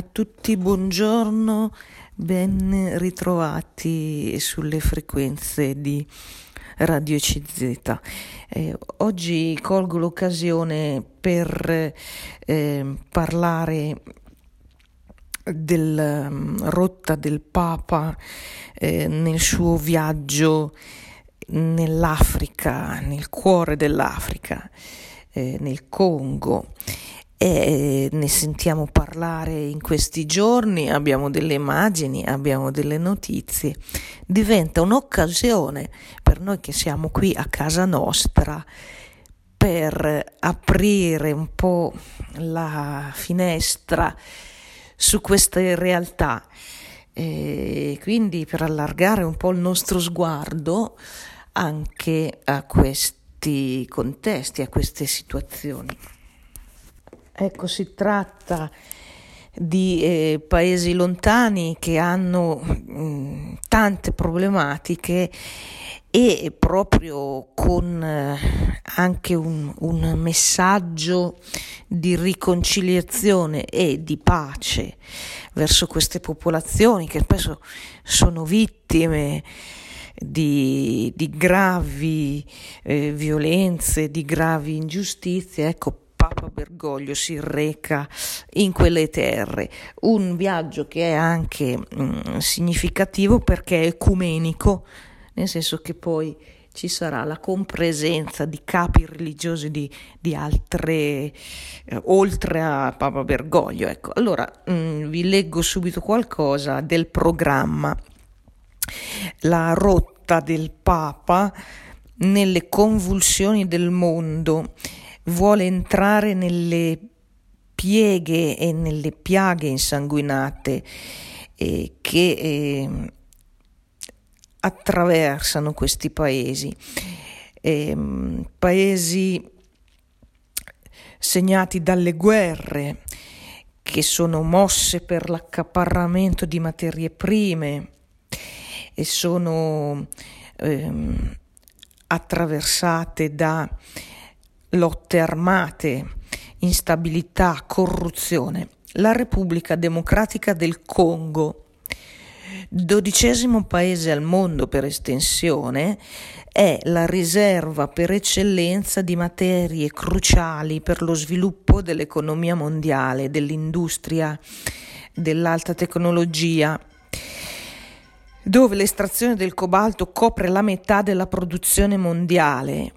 a tutti, buongiorno, ben ritrovati sulle frequenze di Radio CZ. Eh, oggi colgo l'occasione per eh, parlare della um, rotta del Papa eh, nel suo viaggio nell'Africa, nel cuore dell'Africa, eh, nel Congo e ne sentiamo parlare in questi giorni, abbiamo delle immagini, abbiamo delle notizie, diventa un'occasione per noi che siamo qui a casa nostra per aprire un po' la finestra su queste realtà. E quindi per allargare un po' il nostro sguardo anche a questi contesti, a queste situazioni. Ecco, si tratta di eh, paesi lontani che hanno mh, mm, tante problematiche e proprio con eh, anche un, un, messaggio di riconciliazione e di pace verso queste popolazioni che spesso sono vittime di, di gravi eh, violenze, di gravi ingiustizie, ecco Papa Bergoglio si reca in quelle terre, un viaggio che è anche mh, mm, significativo perché è ecumenico, nel senso che poi ci sarà la compresenza di capi religiosi di, di altre, eh, oltre a Papa Bergoglio. Ecco, allora mh, mm, vi leggo subito qualcosa del programma. La rotta del Papa nelle convulsioni del mondo vuole entrare nelle pieghe e nelle piaghe insanguinate eh, che eh, attraversano questi paesi, eh, paesi segnati dalle guerre che sono mosse per l'accaparramento di materie prime e sono ehm, attraversate da lotte armate, instabilità, corruzione. La Repubblica Democratica del Congo, dodicesimo paese al mondo per estensione, è la riserva per eccellenza di materie cruciali per lo sviluppo dell'economia mondiale, dell'industria, dell'alta tecnologia, dove l'estrazione del cobalto copre la metà della produzione mondiale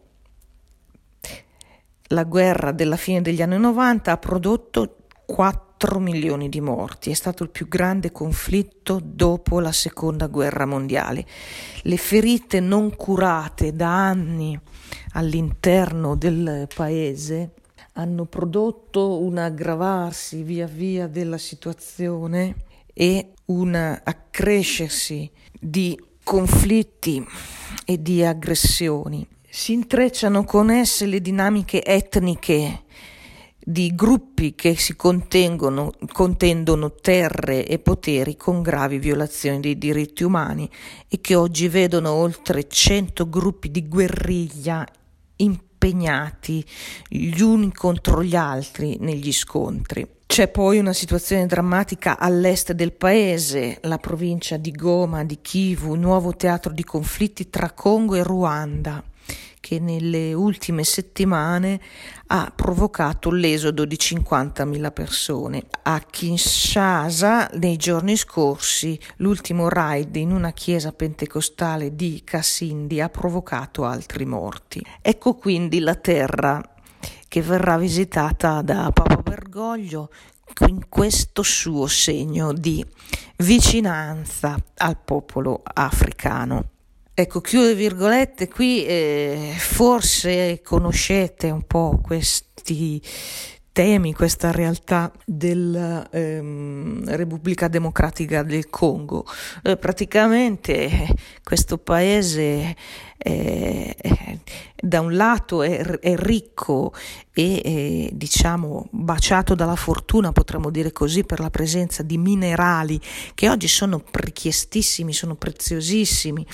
la guerra della fine degli anni 90 ha prodotto 4 milioni di morti, è stato il più grande conflitto dopo la seconda guerra mondiale. Le ferite non curate da anni all'interno del paese hanno prodotto un aggravarsi via via della situazione e un accrescersi di conflitti e di aggressioni si intrecciano con esse le dinamiche etniche di gruppi che si contendono terre e poteri con gravi violazioni dei diritti umani e che oggi vedono oltre 100 gruppi di guerriglia impegnati gli uni contro gli altri negli scontri. C'è poi una situazione drammatica all'est del paese, la provincia di Goma, di Kivu, nuovo teatro di conflitti tra Congo e Ruanda che nelle ultime settimane ha provocato l'esodo di 50.000 persone. A Kinshasa, nei giorni scorsi, l'ultimo raid in una chiesa pentecostale di Kassindi ha provocato altri morti. Ecco quindi la terra che verrà visitata da Papa Bergoglio in questo suo segno di vicinanza al popolo africano. Ecco, chiude virgolette, qui eh, forse conoscete un po' questi temi, questa realtà della ehm, Repubblica Democratica del Congo. Eh, praticamente questo paese eh, da un lato è, è ricco e eh, diciamo baciato dalla fortuna, potremmo dire così, per la presenza di minerali che oggi sono richiestissimi, sono preziosissimi.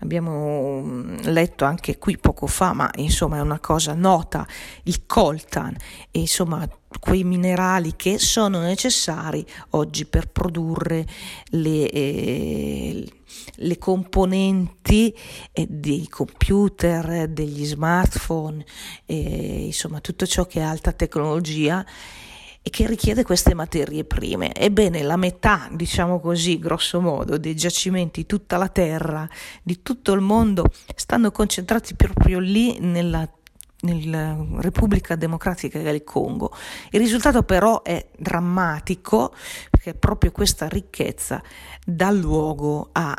Abbiamo mm, letto anche qui poco fa, ma insomma è una cosa nota, il coltan, e insomma quei minerali che sono necessari oggi per produrre le, eh, le componenti eh, dei computer, degli smartphone, eh, insomma tutto ciò che è alta tecnologia e che richiede queste materie prime. Ebbene, la metà, diciamo così, grosso modo, dei giacimenti di tutta la Terra, di tutto il mondo, stanno concentrati proprio lì nella nella Repubblica Democratica del Congo. Il risultato però è drammatico perché proprio questa ricchezza dà luogo a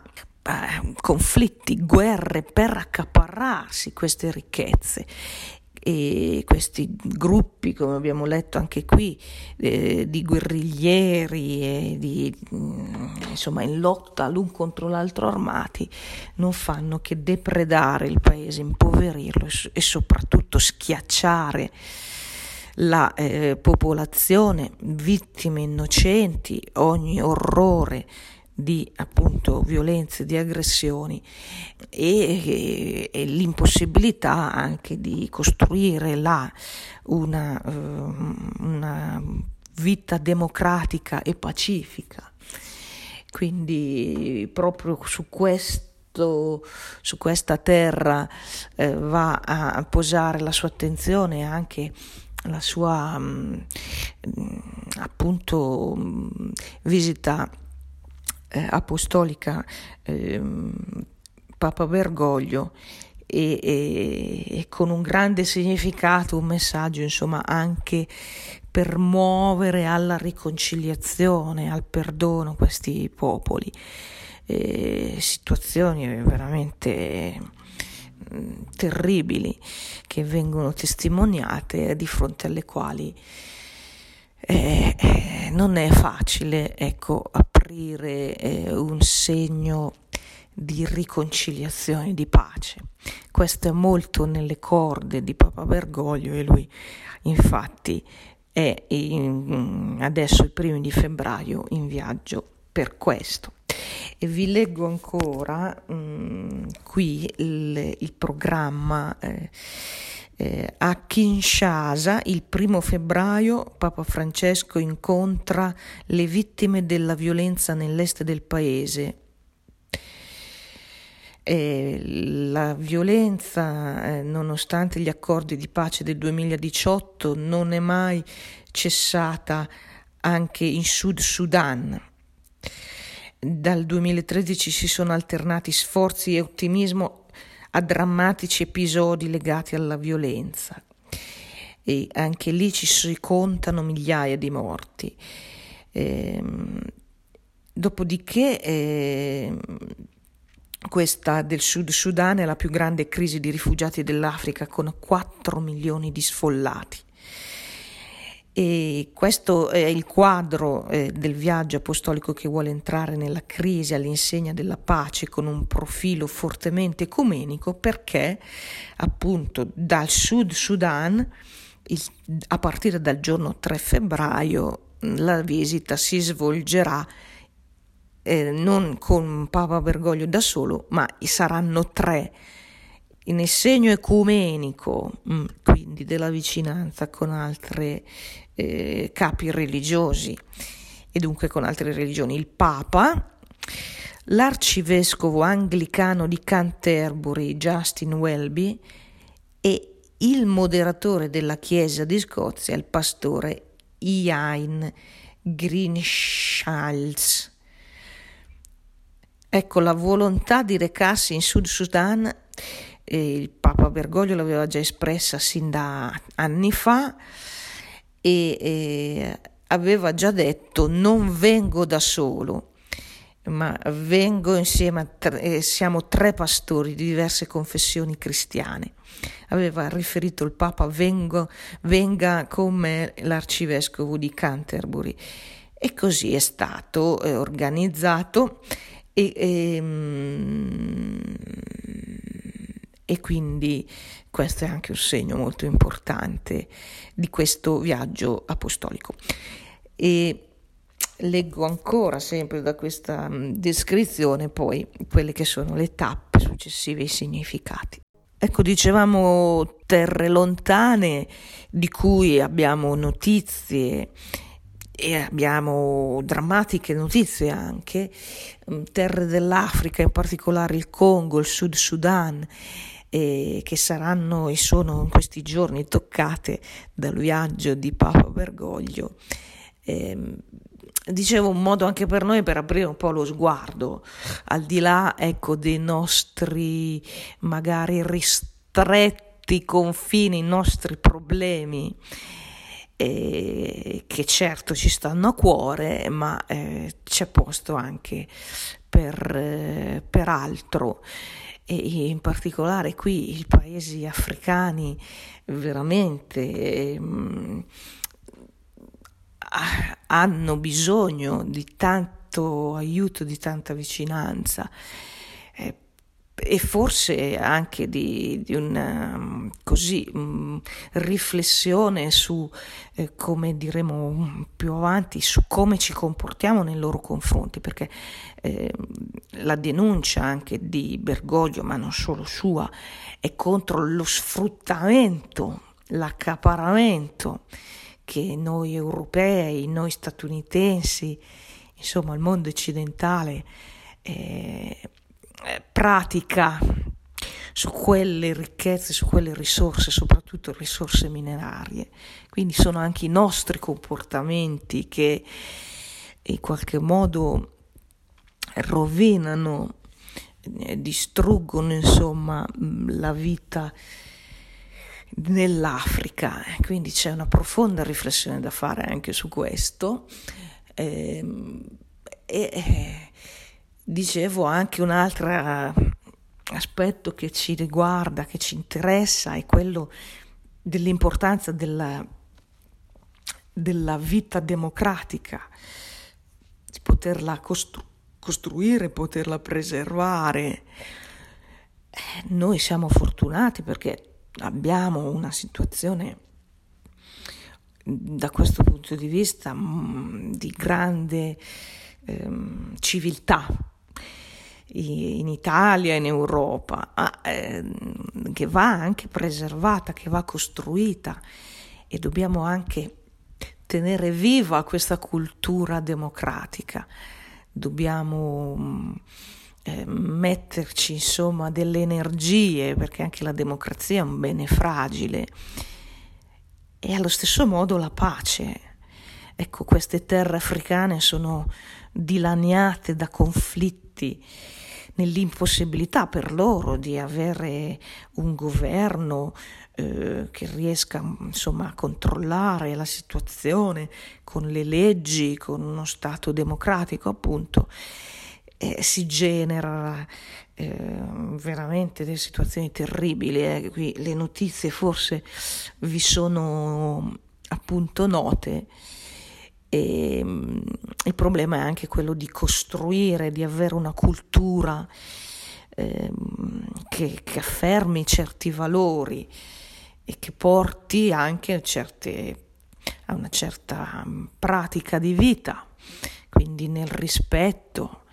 conflitti, guerre per accaparrarsi queste ricchezze e questi gruppi, come abbiamo letto anche qui, eh, di guerriglieri e di, mm, insomma, in lotta l'un contro l'altro armati, non fanno che depredare il paese, impoverirlo e soprattutto schiacciare la eh, popolazione, vittime innocenti, ogni orrore di appunto violenze, di aggressioni e, e, l'impossibilità anche di costruire là una, uh, una vita democratica e pacifica. Quindi proprio su questo su questa terra eh, va a posare la sua attenzione anche la sua mh, mm, appunto mh, visita eh, apostolica eh, Papa Bergoglio e, e, e, con un grande significato, un messaggio insomma anche per muovere alla riconciliazione, al perdono questi popoli. Eh, situazioni veramente terribili che vengono testimoniate di fronte alle quali eh, eh, non è facile ecco, aprire eh, un segno di riconciliazione, di pace. Questo è molto nelle corde di Papa Bergoglio e lui infatti è in, adesso il primo di febbraio in viaggio per questo. E vi leggo ancora mh, mm, qui il, il programma. Eh, eh, a Kinshasa il primo febbraio Papa Francesco incontra le vittime della violenza nell'est del paese. Eh, la violenza, eh, nonostante gli accordi di pace del 2018, non è mai cessata anche in Sud Sudan. Dal 2013 si sono alternati sforzi e ottimismo a drammatici episodi legati alla violenza e anche lì ci si contano migliaia di morti. Eh, dopodiché eh, questa del Sud Sudan è la più grande crisi di rifugiati dell'Africa con 4 milioni di sfollati. E questo è il quadro eh, del viaggio apostolico che vuole entrare nella crisi all'insegna della pace con un profilo fortemente ecumenico perché appunto dal Sud Sudan il, a partire dal giorno 3 febbraio la visita si svolgerà eh, non con Papa Bergoglio da solo, ma saranno tre. Nel segno ecumenico, mm, quindi della vicinanza con altre eh, capi religiosi e dunque con altre religioni, il Papa, l'arcivescovo anglicano di Canterbury, Justin Welby, e il moderatore della Chiesa di Scozia, il pastore Ian Greenshals. Ecco, la volontà di recarsi in Sud Sudan, eh, il Papa Bergoglio l'aveva già espressa sin da anni fa, e, e aveva già detto non vengo da solo, ma vengo insieme a tre, eh, siamo tre pastori di diverse confessioni cristiane. Aveva riferito il Papa vengo, venga con me l'arcivescovo di Canterbury e così è stato eh, organizzato e, e, ehm, e quindi questo è anche un segno molto importante di questo viaggio apostolico. E leggo ancora sempre da questa mm, descrizione poi quelle che sono le tappe successive i significati. Ecco, dicevamo terre lontane di cui abbiamo notizie e abbiamo drammatiche notizie anche, mm, terre dell'Africa, in particolare il Congo, il Sud Sudan, eh, che saranno e sono in questi giorni toccate dal viaggio di Papa Bergoglio. Eh, dicevo un modo anche per noi per aprire un po' lo sguardo al di là ecco dei nostri magari ristretti confini i nostri problemi eh, che certo ci stanno a cuore, ma eh, c'è posto anche per, eh, per altro e in particolare qui i paesi africani veramente eh, hanno bisogno di tanto aiuto, di tanta vicinanza. E forse anche di, di una mm, così, mh, mm, riflessione su, eh, come diremo più avanti, su come ci comportiamo nei loro confronti, perché eh, la denuncia anche di Bergoglio, ma non solo sua, è contro lo sfruttamento, l'accaparamento che noi europei, noi statunitensi, insomma il mondo occidentale, eh, eh, pratica su quelle ricchezze, su quelle risorse, soprattutto risorse minerarie. Quindi sono anche i nostri comportamenti che in qualche modo rovinano, eh, distruggono insomma la vita nell'Africa. Quindi c'è una profonda riflessione da fare anche su questo. Ehm, e, e dicevo anche un altro aspetto che ci riguarda, che ci interessa, è quello dell'importanza della, della vita democratica, di poterla costru- costruire, poterla preservare. Eh, noi siamo fortunati perché abbiamo una situazione da questo punto di vista mm, di grande ehm, civiltà in Italia, in Europa, eh, che va anche preservata, che va costruita e dobbiamo anche tenere viva questa cultura democratica. Dobbiamo eh, metterci insomma delle energie perché anche la democrazia è un bene fragile e allo stesso modo la pace. Ecco, queste terre africane sono dilaniate da conflitti nell'impossibilità per loro di avere un governo eh, che riesca insomma a controllare la situazione con le leggi, con uno Stato democratico appunto, eh, si genera eh, veramente delle situazioni terribili. Eh. Qui le notizie forse vi sono appunto note. E, mm, il problema è anche quello di costruire, di avere una cultura eh, che, che, affermi certi valori e che porti anche certe, a una certa mm, pratica di vita, quindi nel rispetto,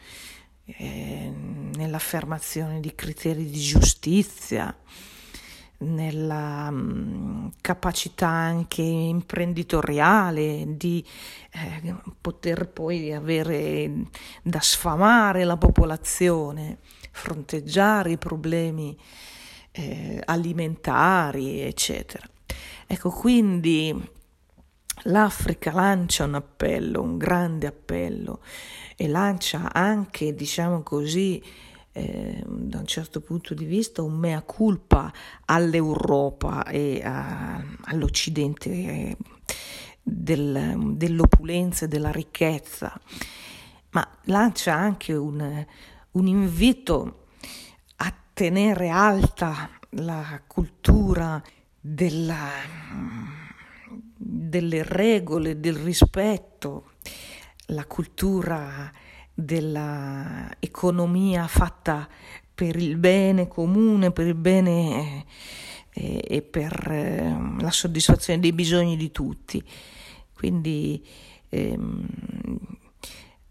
eh, nell'affermazione di criteri di giustizia nella um, capacità anche imprenditoriale di eh, poter poi avere da sfamare la popolazione, fronteggiare i problemi eh, alimentari, eccetera. Ecco, quindi l'Africa lancia un appello, un grande appello e lancia anche, diciamo così, eh, da un certo punto di vista un mea culpa all'Europa e a, all'Occidente eh, del, dell'opulenza e della ricchezza, ma lancia anche un, un invito a tenere alta la cultura della, delle regole, del rispetto, la cultura dell'economia fatta per il bene comune, per il bene eh, e per eh, la soddisfazione dei bisogni di tutti. Quindi ehm,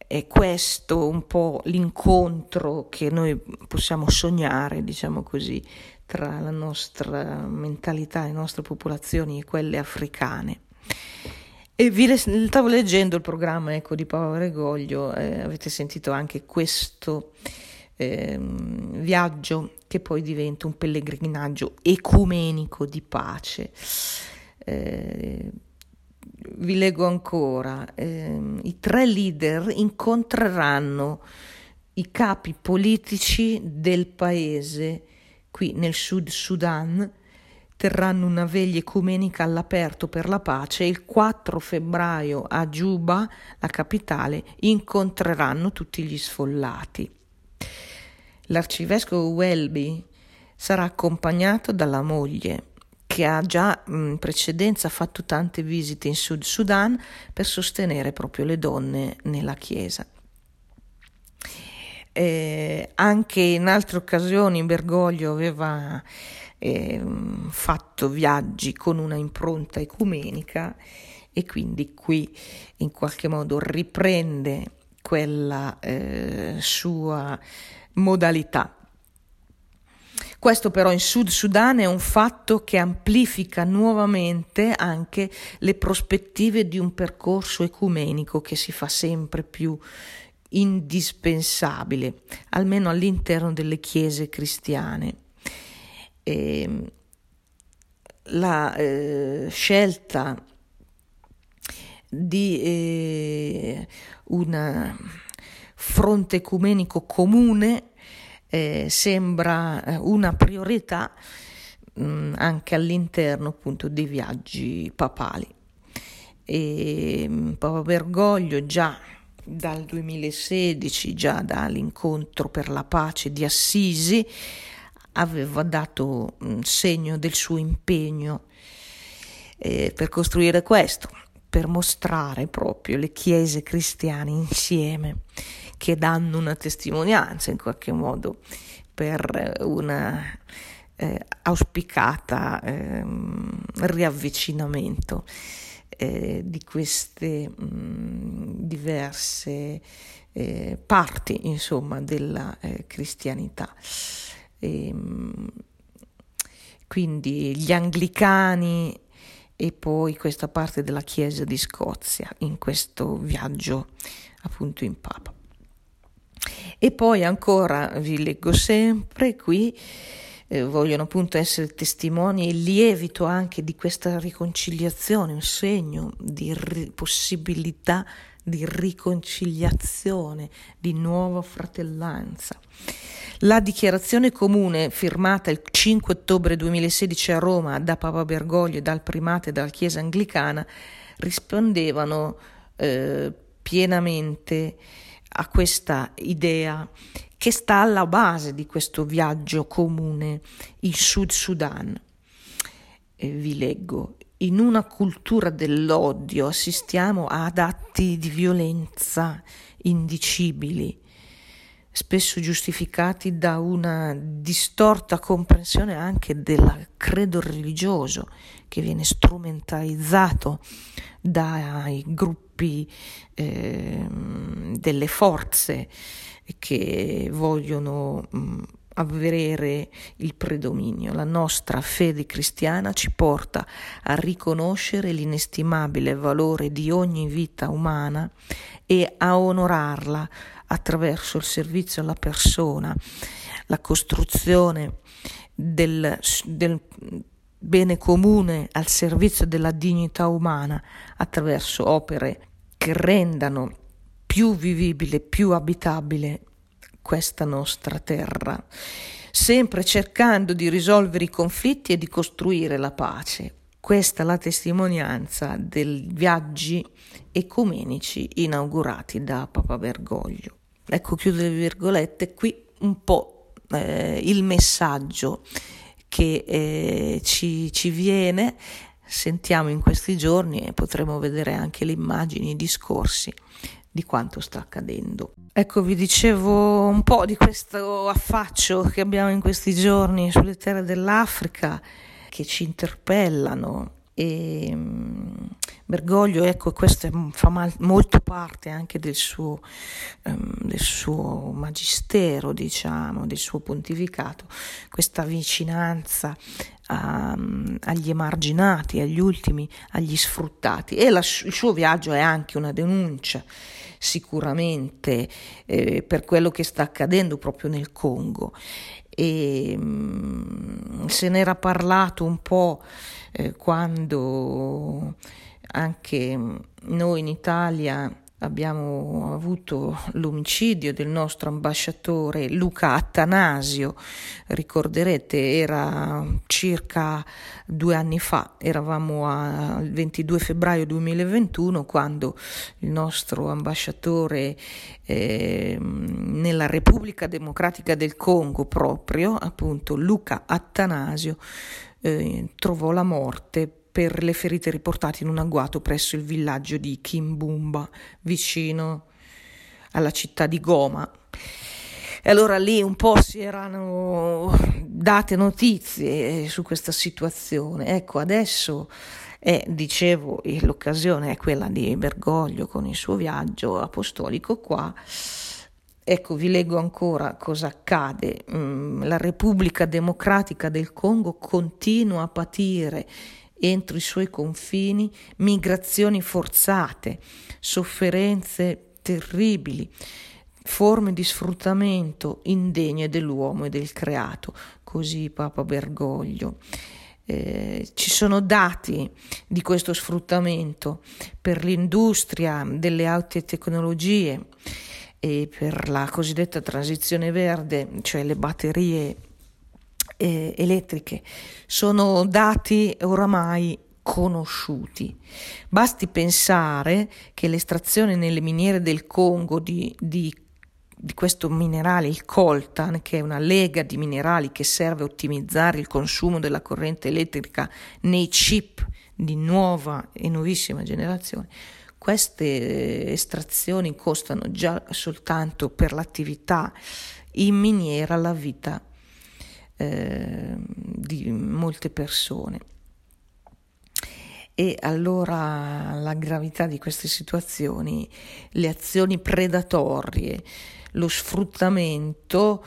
è questo un po' l'incontro che noi possiamo sognare, diciamo così, tra la nostra mentalità, le nostre popolazioni e quelle africane. E vi stavo leggendo il programma ecco, di Paolo Regoglio, eh, avete sentito anche questo eh, viaggio che poi diventa un pellegrinaggio ecumenico di pace. Eh, vi leggo ancora, eh, i tre leader incontreranno i capi politici del paese qui nel Sud Sudan, terranno una veglia ecumenica all'aperto per la pace e il 4 febbraio a Juba, la capitale, incontreranno tutti gli sfollati. L'arcivescovo Welby sarà accompagnato dalla moglie, che ha già in precedenza fatto tante visite in Sud Sudan per sostenere proprio le donne nella Chiesa. Eh, anche in altre occasioni Bergoglio aveva eh, fatto viaggi con una impronta ecumenica e quindi qui in qualche modo riprende quella eh, sua modalità. Questo però in Sud Sudan è un fatto che amplifica nuovamente anche le prospettive di un percorso ecumenico che si fa sempre più indispensabile, almeno all'interno delle chiese cristiane. E ehm, la eh, scelta di eh, un fronte ecumenico comune eh, sembra eh, una priorità mh, mm, anche all'interno appunto dei viaggi papali. E mm, Papa Bergoglio già dal 2016, già dall'incontro per la pace di Assisi, aveva dato mm, segno del suo impegno eh, per costruire questo, per mostrare proprio le chiese cristiane insieme che danno una testimonianza in qualche modo per una eh, auspicata eh, riavvicinamento eh, di queste mh, diverse eh, parti insomma della eh, cristianità. E, ehm, quindi gli anglicani e poi questa parte della Chiesa di Scozia in questo viaggio appunto in Papa. E poi ancora vi leggo sempre qui, eh, vogliono appunto essere testimoni e lievito anche di questa riconciliazione, un segno di ri- possibilità di riconciliazione, di nuova fratellanza. La dichiarazione comune firmata il 5 ottobre 2016 a Roma da Papa Bergoglio e dal primate della Chiesa anglicana rispondevano eh, pienamente a questa idea che sta alla base di questo viaggio comune, il Sud Sudan. E vi leggo, in una cultura dell'odio assistiamo ad atti di violenza indicibili, spesso giustificati da una distorta comprensione anche del credo religioso che viene strumentalizzato dai gruppi eh, delle forze che vogliono mh, avere il predominio. La nostra fede cristiana ci porta a riconoscere l'inestimabile valore di ogni vita umana e a onorarla attraverso il servizio alla persona, la costruzione del, del bene comune al servizio della dignità umana attraverso opere che rendano più vivibile, più abitabile questa nostra terra, sempre cercando di risolvere i conflitti e di costruire la pace. Questa è la testimonianza dei viaggi ecumenici inaugurati da Papa Bergoglio. Ecco, chiudo le virgolette, qui un po' eh, il messaggio che eh, ci, ci viene, sentiamo in questi giorni e potremo vedere anche le immagini, i discorsi di quanto sta accadendo. Ecco, vi dicevo un po' di questo affaccio che abbiamo in questi giorni sulle terre dell'Africa che ci interpellano E um, Bergoglio, ecco, questo fa mal, molto parte anche del suo, um, del suo magistero, diciamo, del suo pontificato, questa vicinanza a, agli emarginati, agli ultimi, agli sfruttati. E la, il suo viaggio è anche una denuncia sicuramente eh, per quello che sta accadendo proprio nel Congo. E, mh, se n'era parlato un po' eh, quando anche noi in Italia abbiamo avuto l'omicidio del nostro ambasciatore Luca Attanasio, ricorderete era circa due anni fa, eravamo al 22 febbraio 2021 quando il nostro ambasciatore eh, nella Repubblica Democratica del Congo proprio, appunto Luca Attanasio, eh, trovò la morte per le ferite riportate in un agguato presso il villaggio di Kimbumba, vicino alla città di Goma. E allora lì un po' si erano date notizie su questa situazione. Ecco, adesso è, dicevo, l'occasione è quella di Bergoglio con il suo viaggio apostolico qua. Ecco, vi leggo ancora cosa accade. Mm, la Repubblica Democratica del Congo continua a patire entro i suoi confini migrazioni forzate, sofferenze terribili, forme di sfruttamento indegne dell'uomo e del creato, così Papa Bergoglio. Eh, ci sono dati di questo sfruttamento per l'industria delle alte tecnologie e per la cosiddetta transizione verde, cioè le batterie eh, elettriche. Sono dati oramai conosciuti. Basti pensare che l'estrazione nelle miniere del Congo di, di, di, questo minerale, il coltan, che è una lega di minerali che serve a ottimizzare il consumo della corrente elettrica nei chip di nuova e nuovissima generazione, queste estrazioni costano già soltanto per l'attività in miniera la vita eh, di molte persone. E allora la gravità di queste situazioni, le azioni predatorie, lo sfruttamento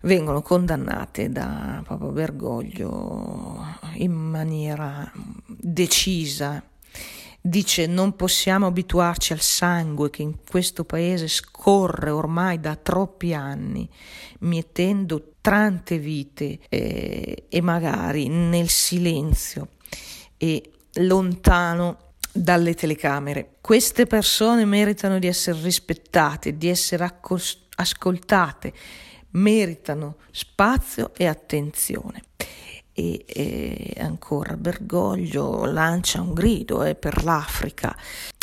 vengono condannate da Papa Bergoglio in maniera decisa dice non possiamo abituarci al sangue che in questo paese scorre ormai da troppi anni, mietendo tante vite eh, e magari nel silenzio e lontano dalle telecamere. Queste persone meritano di essere rispettate, di essere accos- ascoltate, meritano spazio e attenzione e, e ancora Bergoglio lancia un grido eh, per l'Africa.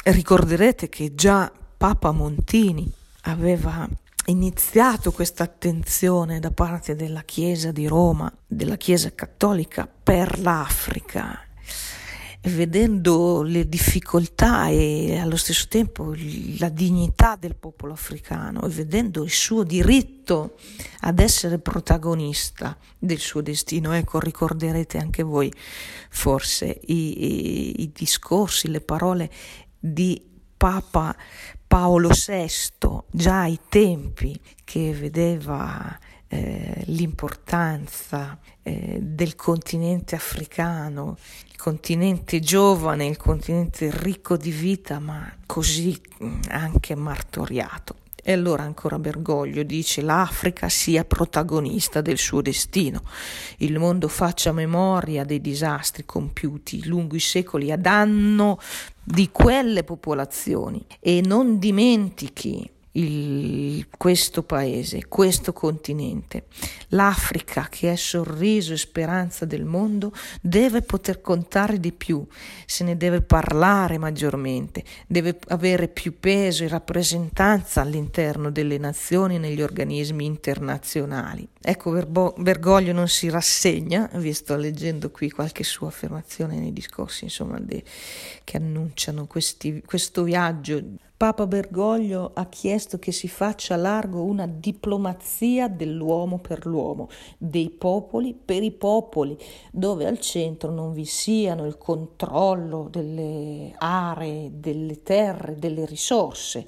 Ricorderete che già Papa Montini aveva iniziato questa attenzione da parte della Chiesa di Roma, della Chiesa cattolica per l'Africa vedendo le difficoltà e allo stesso tempo la dignità del popolo africano e vedendo il suo diritto ad essere protagonista del suo destino. Ecco, ricorderete anche voi forse i, i, i discorsi, le parole di Papa Paolo VI, già ai tempi che vedeva eh, l'importanza eh, del continente africano, il continente giovane, il continente ricco di vita, ma così mm, anche martoriato. E allora ancora Bergoglio dice l'Africa sia protagonista del suo destino, il mondo faccia memoria dei disastri compiuti lungo i secoli a danno di quelle popolazioni e non dimentichi il, questo paese, questo continente. L'Africa, che è sorriso e speranza del mondo, deve poter contare di più, se ne deve parlare maggiormente, deve avere più peso e rappresentanza all'interno delle nazioni e negli organismi internazionali. Ecco, Bergoglio non si rassegna, vi sto leggendo qui qualche sua affermazione nei discorsi insomma, de- che annunciano questi, questo viaggio Papa Bergoglio ha chiesto che si faccia largo una diplomazia dell'uomo per l'uomo, dei popoli per i popoli, dove al centro non vi siano il controllo delle aree, delle terre, delle risorse.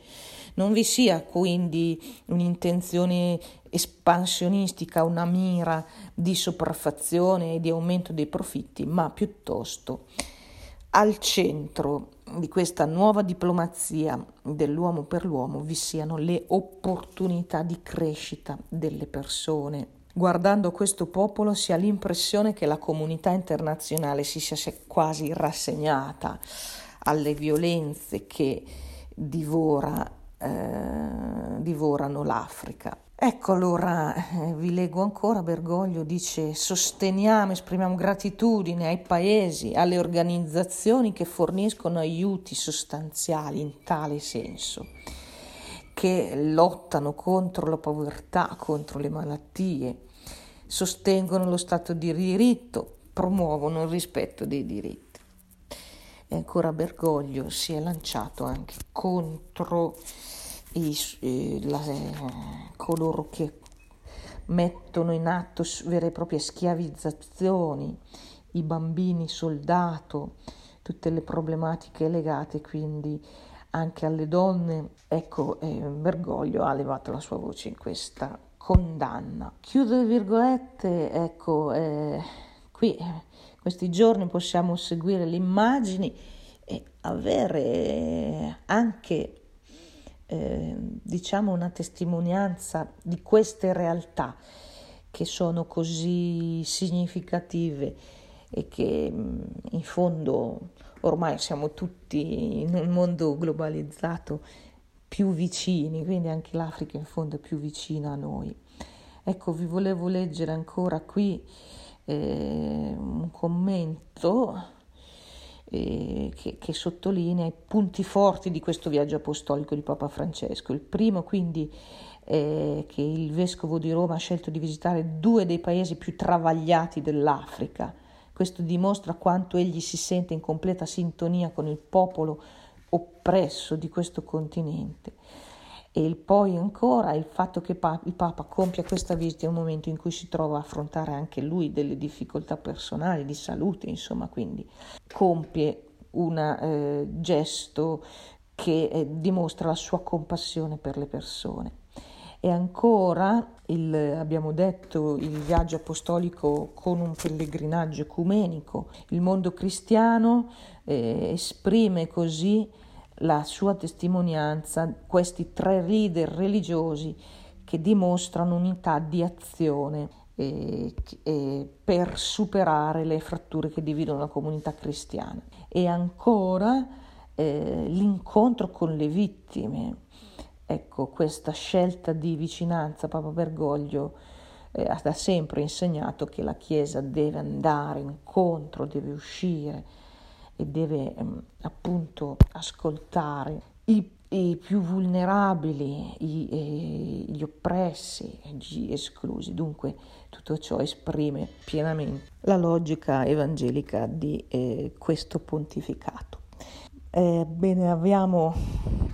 Non vi sia quindi un'intenzione espansionistica, una mira di sopraffazione e di aumento dei profitti, ma piuttosto al centro di questa nuova diplomazia dell'uomo per l'uomo vi siano le opportunità di crescita delle persone. Guardando questo popolo si ha l'impressione che la comunità internazionale si sia quasi rassegnata alle violenze che divora, eh, divorano l'Africa. Ecco allora, eh, vi leggo ancora, Bergoglio dice sosteniamo, esprimiamo gratitudine ai paesi, alle organizzazioni che forniscono aiuti sostanziali in tale senso, che lottano contro la povertà, contro le malattie, sostengono lo Stato di diritto, promuovono il rispetto dei diritti. E ancora Bergoglio si è lanciato anche contro i, la, coloro che mettono in atto vere e proprie schiavizzazioni, i bambini soldato, tutte le problematiche legate quindi anche alle donne. Ecco, eh, Bergoglio ha levato la sua voce in questa condanna. Chiudo le virgolette, ecco, eh, qui questi giorni possiamo seguire le immagini e avere anche eh, diciamo una testimonianza di queste realtà che sono così significative e che mm, in fondo ormai siamo tutti in un mondo globalizzato più vicini, quindi anche l'Africa in fondo è più vicina a noi. Ecco, vi volevo leggere ancora qui eh, un commento eh, che, che, sottolinea i punti forti di questo viaggio apostolico di Papa Francesco. Il primo quindi è che il vescovo di Roma ha scelto di visitare due dei paesi più travagliati dell'Africa. Questo dimostra quanto egli si sente in completa sintonia con il popolo oppresso di questo continente. E poi ancora il fatto che il Papa compia questa visita in un momento in cui si trova a affrontare anche lui delle difficoltà personali, di salute, insomma, quindi compie un eh, gesto che eh, dimostra la sua compassione per le persone. E ancora, il, abbiamo detto, il viaggio apostolico con un pellegrinaggio ecumenico. Il mondo cristiano eh, esprime così la sua testimonianza, questi tre leader religiosi che dimostrano unità di azione eh, eh, per superare le fratture che dividono la comunità cristiana. E ancora eh, l'incontro con le vittime. Ecco, questa scelta di vicinanza, Papa Bergoglio eh, ha sempre insegnato che la Chiesa deve andare incontro, deve uscire e deve ehm, appunto ascoltare i, i più vulnerabili, i, gli oppressi, gli esclusi. Dunque tutto ciò esprime pienamente la logica evangelica di eh, questo pontificato. Eh, bene, abbiamo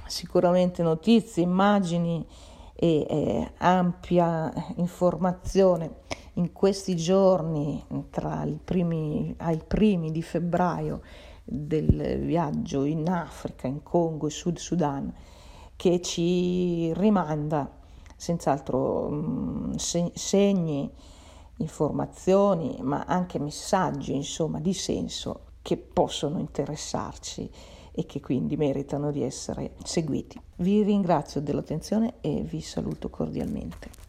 sicuramente notizie, immagini e eh, ampia informazione in questi giorni, tra i primi, ai primi di febbraio, del viaggio in Africa, in Congo e Sud Sudan, che ci rimanda senz'altro mm, segni, informazioni, ma anche messaggi, insomma, di senso che possono interessarci e che quindi meritano di essere seguiti. Vi ringrazio dell'attenzione e vi saluto cordialmente.